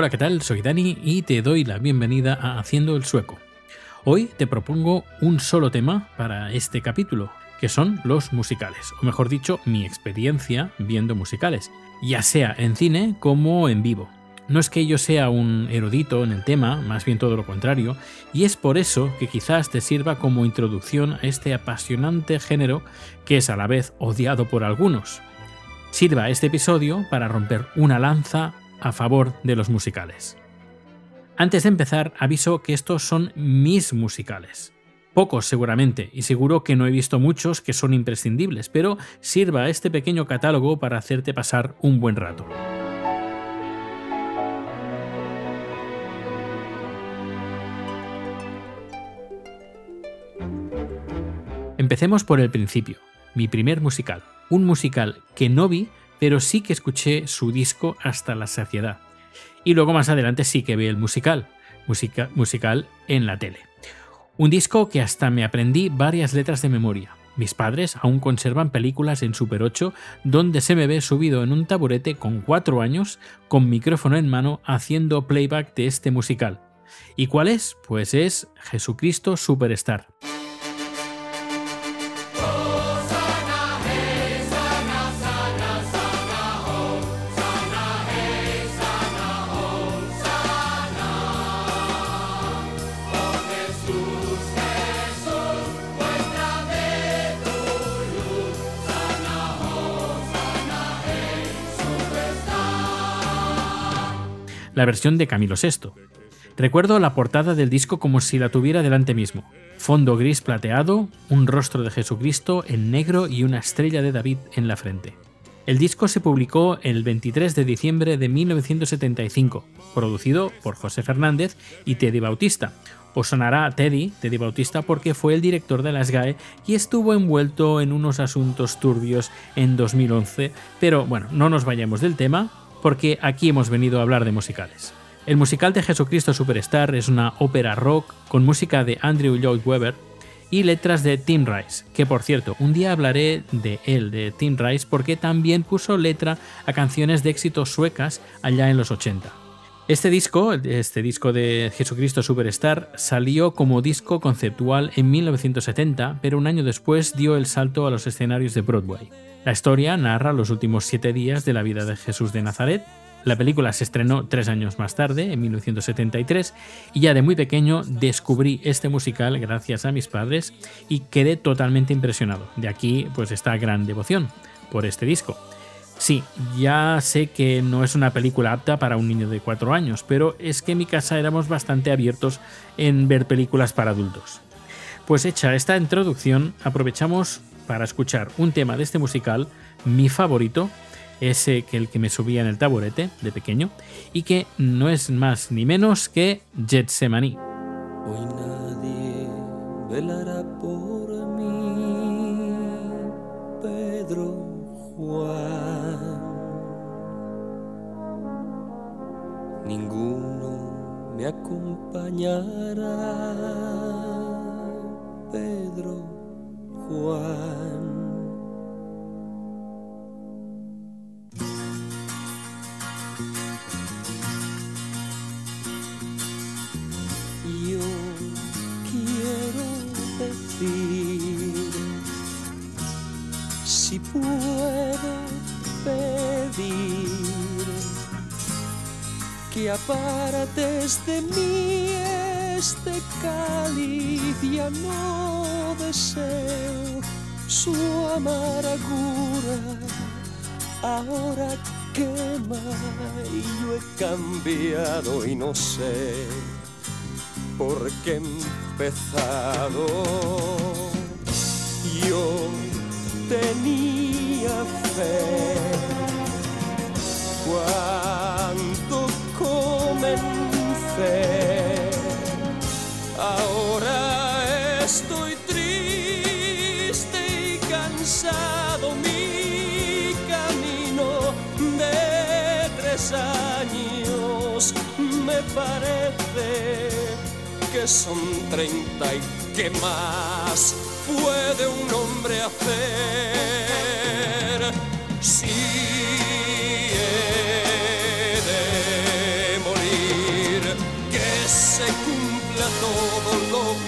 Hola, ¿qué tal? Soy Dani y te doy la bienvenida a Haciendo el Sueco. Hoy te propongo un solo tema para este capítulo, que son los musicales, o mejor dicho, mi experiencia viendo musicales, ya sea en cine como en vivo. No es que yo sea un erudito en el tema, más bien todo lo contrario, y es por eso que quizás te sirva como introducción a este apasionante género que es a la vez odiado por algunos. Sirva este episodio para romper una lanza a favor de los musicales. Antes de empezar, aviso que estos son mis musicales. Pocos seguramente, y seguro que no he visto muchos que son imprescindibles, pero sirva este pequeño catálogo para hacerte pasar un buen rato. Empecemos por el principio, mi primer musical, un musical que no vi, pero sí que escuché su disco hasta la saciedad. Y luego más adelante sí que vi el musical, musical en la tele. Un disco que hasta me aprendí varias letras de memoria. Mis padres aún conservan películas en Super 8 donde se me ve subido en un taburete con cuatro años, con micrófono en mano, haciendo playback de este musical. ¿Y cuál es? Pues es Jesucristo Superstar. La versión de Camilo VI. Recuerdo la portada del disco como si la tuviera delante mismo. Fondo gris plateado, un rostro de Jesucristo en negro y una estrella de David en la frente. El disco se publicó el 23 de diciembre de 1975, producido por José Fernández y Teddy Bautista. Os sonará a Teddy, Teddy Bautista, porque fue el director de la SGAE y estuvo envuelto en unos asuntos turbios en 2011, pero bueno, no nos vayamos del tema, porque aquí hemos venido a hablar de musicales. El musical de Jesucristo Superstar es una ópera rock con música de Andrew Lloyd Webber y letras de Tim Rice, que por cierto, un día hablaré de él, de Tim Rice, porque también puso letra a canciones de éxito suecas allá en los 80. Este disco, este disco de Jesucristo Superstar, salió como disco conceptual en 1970, pero un año después dio el salto a los escenarios de Broadway. La historia narra los últimos siete días de la vida de Jesús de Nazaret. La película se estrenó tres años más tarde, en 1973, y ya de muy pequeño descubrí este musical gracias a mis padres y quedé totalmente impresionado. De aquí pues esta gran devoción por este disco. Sí, ya sé que no es una película apta para un niño de cuatro años, pero es que en mi casa éramos bastante abiertos en ver películas para adultos. Pues hecha esta introducción, aprovechamos para escuchar un tema de este musical, mi favorito, ese que el que me subía en el taburete de pequeño, y que no es más ni menos que Getsemani. Hoy nadie velará por mí, Pedro Juan. Ninguno me acompañará, Pedro Juan. Que apartes de mí este cáliz no deseo su amargura. Ahora quema y yo he cambiado y no sé por qué he empezado. Yo tenía fe cuando Ahora estoy triste y cansado. Mi camino de tres años me parece que son treinta y qué más puede un hombre hacer si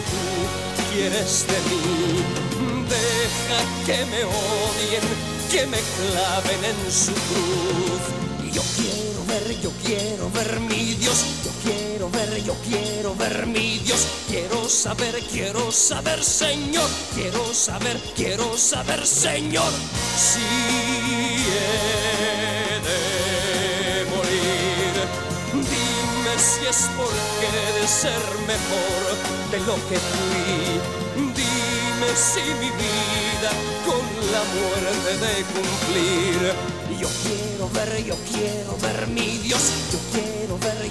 tú quieres de mí. Deja que me odien, que me claven en su cruz. Yo quiero ver, yo quiero ver mi Dios, yo quiero ver, yo quiero ver mi Dios. Quiero saber, quiero saber, Señor, quiero saber, quiero saber, Señor, si he Dime si es porque he de ser mejor de lo que fui. Dime si mi vida con la muerte de cumplir. Yo quiero ver, yo quiero ver mi Dios. Yo quiero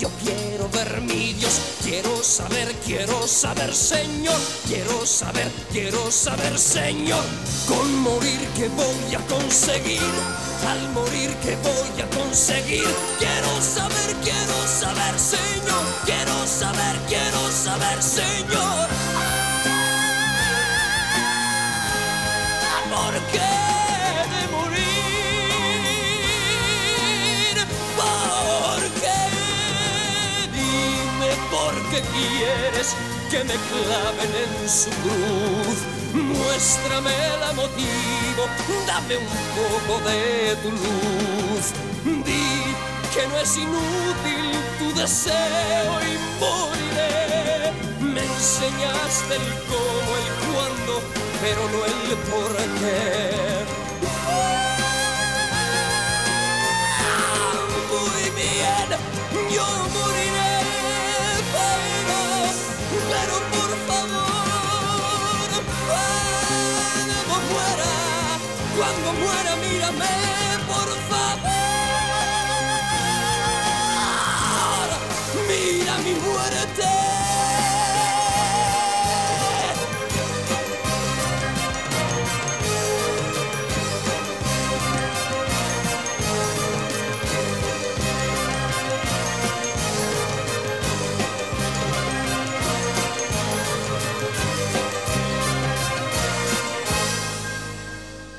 yo quiero ver mi Dios. Quiero saber, quiero saber, Señor. Quiero saber, quiero saber, Señor. Con morir que voy a conseguir. Al morir que voy a conseguir. Quiero saber, quiero saber, Señor. Quiero saber, quiero saber, Señor. ¿Por qué Qué quieres que me claven en su cruz. Muéstrame la motivo, dame un poco de tu luz. Di que no es inútil tu deseo y moriré. Me enseñaste el cómo, el cuándo, pero no el por qué. Muy bien, yo moriré, cuando muera, mírame,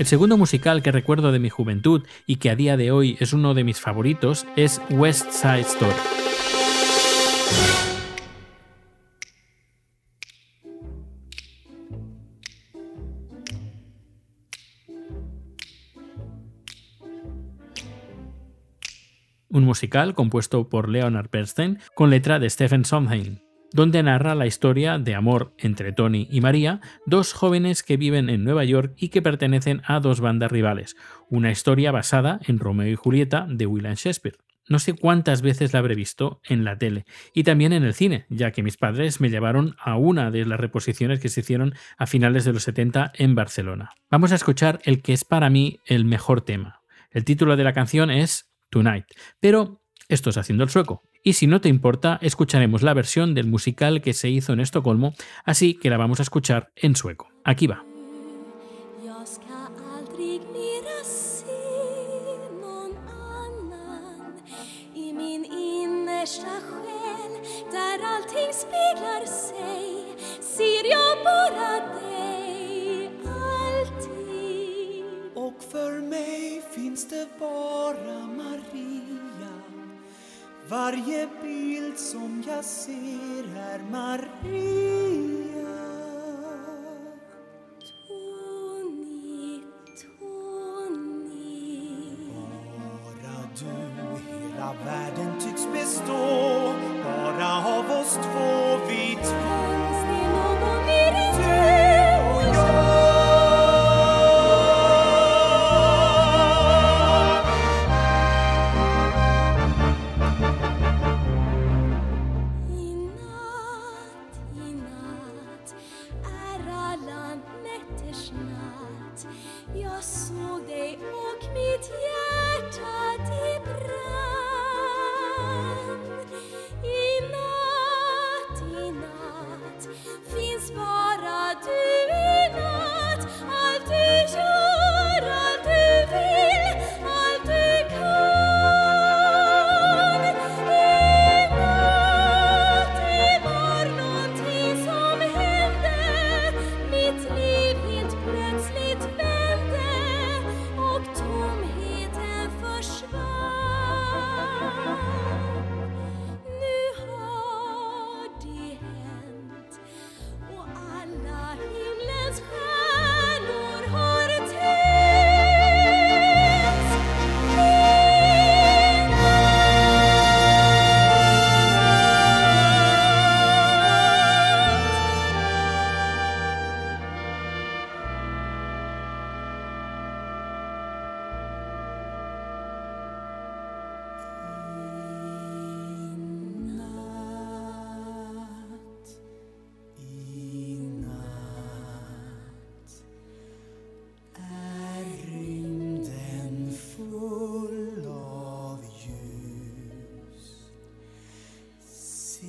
El segundo musical que recuerdo de mi juventud y que a día de hoy es uno de mis favoritos es West Side Story. Un musical compuesto por Leonard Bernstein con letra de Stephen Sondheim, donde narra la historia de amor entre Tony y María, dos jóvenes que viven en Nueva York y que pertenecen a dos bandas rivales, una historia basada en Romeo y Julieta de William Shakespeare. No sé cuántas veces la habré visto en la tele y también en el cine, ya que mis padres me llevaron a una de las reposiciones que se hicieron a finales de los 70 en Barcelona. Vamos a escuchar el que es para mí el mejor tema. El título de la canción es Tonight, pero esto es haciendo el sueco. Y si no te importa, escucharemos la versión del musical que se hizo en Estocolmo, así que la vamos a escuchar en sueco. Aquí va. För mig finns det bara Maria Varje bild som jag ser är Maria Chrétien.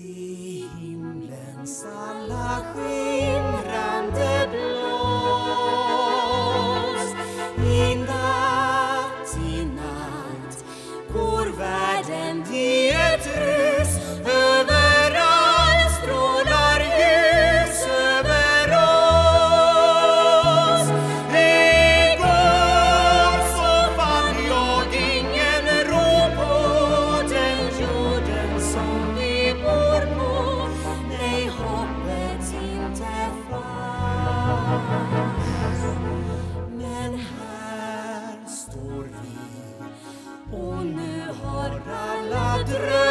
see. padre.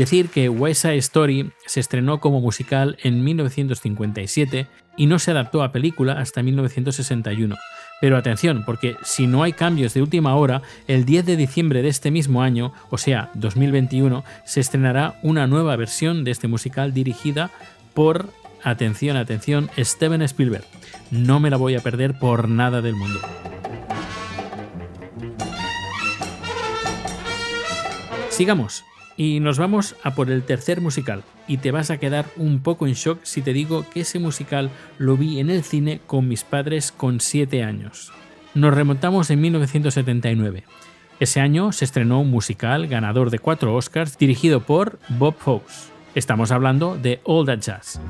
Decir que West Side Story se estrenó como musical en 1957 y no se adaptó a película hasta 1961. Pero atención, porque si no hay cambios de última hora, el 10 de diciembre de este mismo año, o sea, 2021, se estrenará una nueva versión de este musical dirigida por, atención, atención, Steven Spielberg. No me la voy a perder por nada del mundo. Sigamos. Y nos vamos a por el tercer musical. Y te vas a quedar un poco en shock si te digo que ese musical lo vi en el cine con mis padres con 7 años. Nos remontamos en 1979. Ese año se estrenó un musical ganador de 4 Oscars dirigido por Bob Fosse. Estamos hablando de All That Jazz.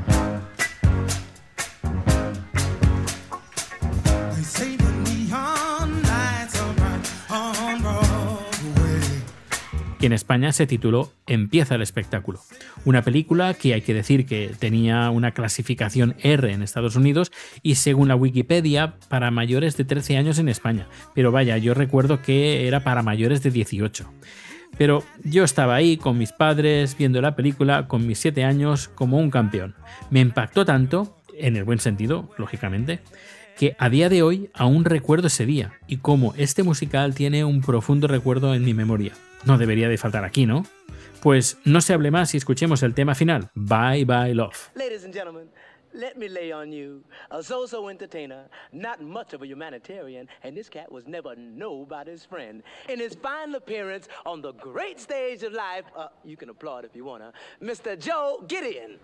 Y en España se tituló Empieza el espectáculo. Una película que hay que decir que tenía una clasificación R en Estados Unidos y según la Wikipedia para mayores de 13 años en España. Pero vaya, yo recuerdo que era para mayores de 18. Pero yo estaba ahí con mis padres viendo la película con mis 7 años como un campeón. Me impactó tanto, en el buen sentido, lógicamente, que a día de hoy aún recuerdo ese día y cómo este musical tiene un profundo recuerdo en mi memoria. No debería de faltar aquí, ¿no? Pues no se hable más y escuchemos el tema final, Bye Bye Love. Ladies and gentlemen, let me lay on you a so-so entertainer, not much of a humanitarian, and this cat was never nobody's friend. In his final appearance on the great stage of life, uh, you can applaud if you wanna, Mr. Joe Gideon.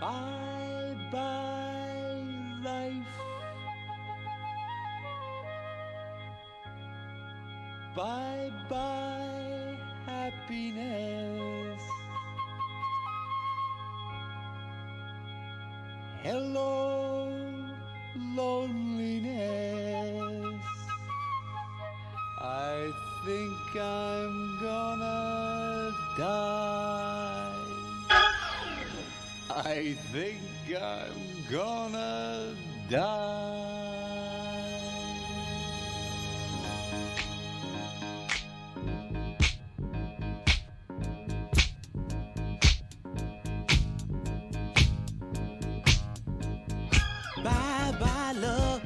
Bye bye life. Bye bye happiness. Hello loneliness. I think I'm I think I'm gonna die. Bye bye, love.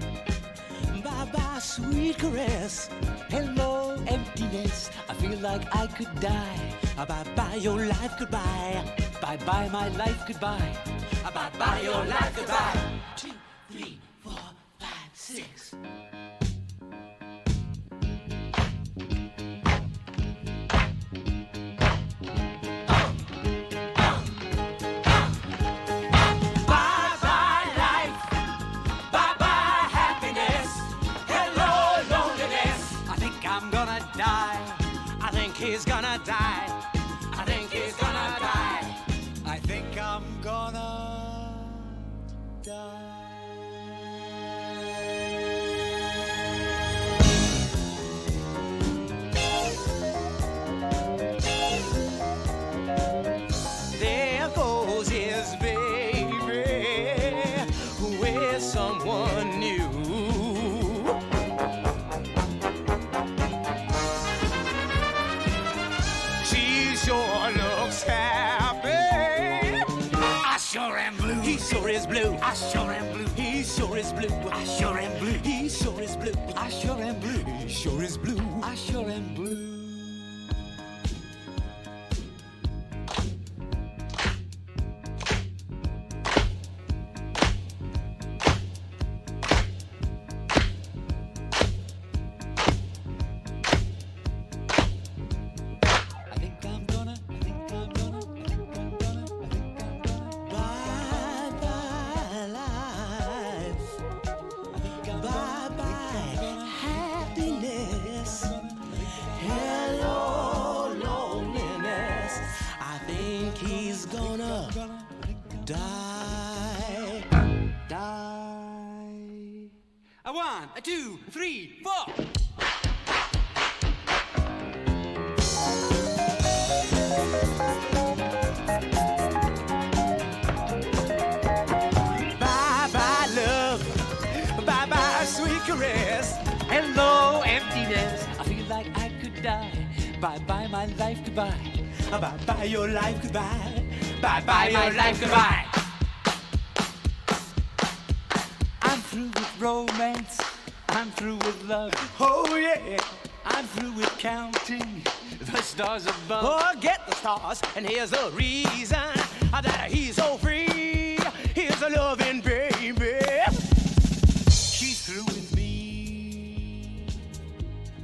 Bye bye, sweet caress. Hello, emptiness. I feel like I could die. Bye bye, your life goodbye. Bye bye, my life goodbye. Bye bye, your life goodbye. Two, three, four, five, six. Bye bye life. He sure is blue. I sure am blue. He sure is blue. I sure am blue. He sure is blue. I sure am blue. He sure is blue. I sure am blue. Two, three, four. Bye bye love, bye bye sweet caress. Hello emptiness. I feel like I could die. Bye bye my life goodbye. Bye bye your life goodbye. Bye bye your life goodbye. I'm through with love. Oh yeah. I'm through with counting the stars above. Forget the stars, and here's the reason that he's so free. Here's a loving baby. She's through with me.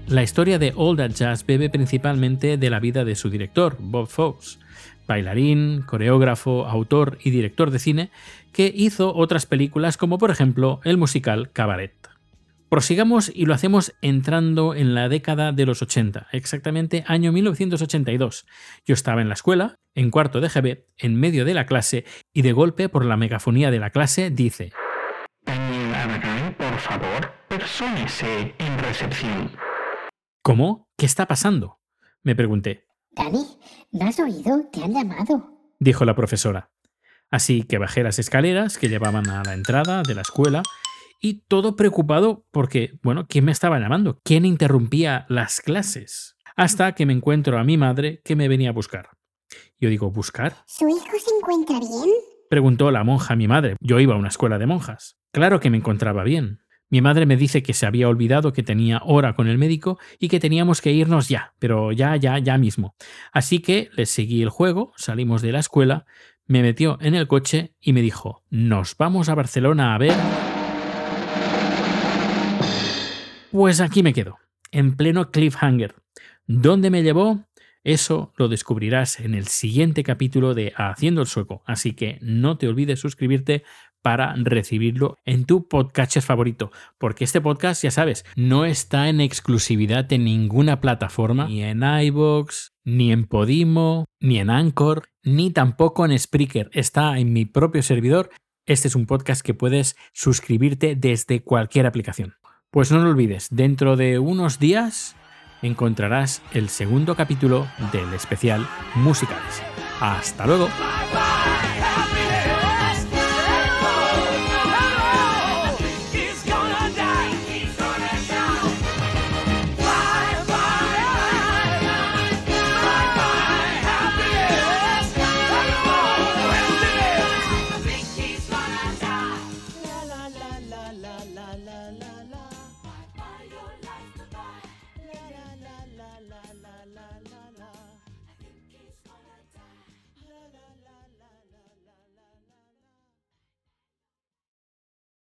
La historia de All That Jazz bebe principalmente de la vida de su director, Bob Fosse, bailarín, coreógrafo, autor y director de cine, que hizo otras películas como por ejemplo el musical Cabaret. Prosigamos y lo hacemos entrando en la década de los 80, exactamente año 1982. Yo estaba en la escuela, en cuarto de GB, en medio de la clase, y de golpe por la megafonía de la clase dice por favor, persónese en recepción. ¿Cómo? ¿Qué está pasando? Me pregunté. Dani, ¿no has oído? Te han llamado. dijo la profesora. Así que bajé las escaleras que llevaban a la entrada de la escuela y todo preocupado porque, bueno, ¿quién me estaba llamando? ¿Quién interrumpía las clases? Hasta que me encuentro a mi madre que me venía a buscar. Yo digo, ¿buscar? ¿Su hijo se encuentra bien? Preguntó la monja a mi madre. Yo iba a una escuela de monjas. Claro que me encontraba bien. Mi madre me dice que se había olvidado que tenía hora con el médico y que teníamos que irnos ya, pero ya, ya, ya mismo. Así que le seguí el juego, salimos de la escuela, me metió en el coche y me dijo, nos vamos a Barcelona a ver... Pues aquí me quedo, en pleno cliffhanger. ¿Dónde me llevó? Eso lo descubrirás en el siguiente capítulo de Haciendo el Sueco, así que no te olvides suscribirte para recibirlo en tu podcatcher favorito, porque este podcast, ya sabes, no está en exclusividad en ninguna plataforma, ni en iVoox, ni en Podimo, ni en Anchor, ni tampoco en Spreaker, está en mi propio servidor. Este es un podcast que puedes suscribirte desde cualquier aplicación. Pues no lo olvides, dentro de unos días encontrarás el segundo capítulo del especial Musicales. Hasta luego.